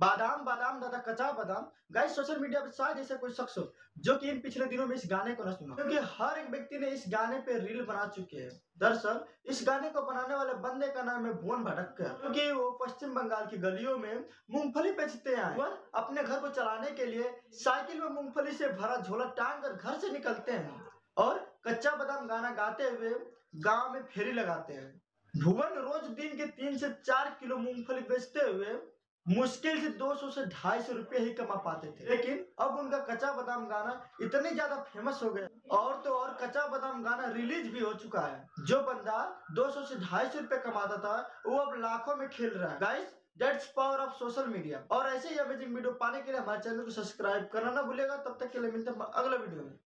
बादाम बादाम, दादा कच्चा बादाम। गाइस सोशल मीडिया पर शायद ऐसा कोई शख्स हो, जो कि इन पिछले दिनों में इस गाने को न सुना क्योंकि हर एक व्यक्ति ने इस गाने पे रील बना चुके हैं। दरअसल, इस गाने को बनाने वाले बंदे का नाम है भुवन भटक्कर। क्योंकि वो पश्चिम बंगाल की गलियों में मूंगफली बेचते हैं। भुवन, अपने घर को चलाने के लिए साइकिल में मूंगफली से भरा झोला टांग कर घर से निकलते हैं। और कच्चा बादाम गाना गाते हुए गाँव में फेरी लगाते हैं। भुवन रोज दिन के तीन से चार किलो मूंगफली बेचते हुए मुश्किल से 200 से 250 रुपए ही कमा पाते थे। लेकिन अब उनका कच्चा बादाम गाना इतने ज़्यादा फ़ेमस हो गया और तो और कच्चा बादाम गाना रिलीज़ भी हो चुका है। जो बंदा 200 से 250 रुपए कमाता था, वो अब लाखों में खेल रहा है। Guys that's power of social media और ऐसे ही अमेजिंग वीडियो पाने के लिए हमारे चैनल को सब्सक्राइब करना ना भूलेगा तब तक के लिए मिलते हैं अगले वीडियो में।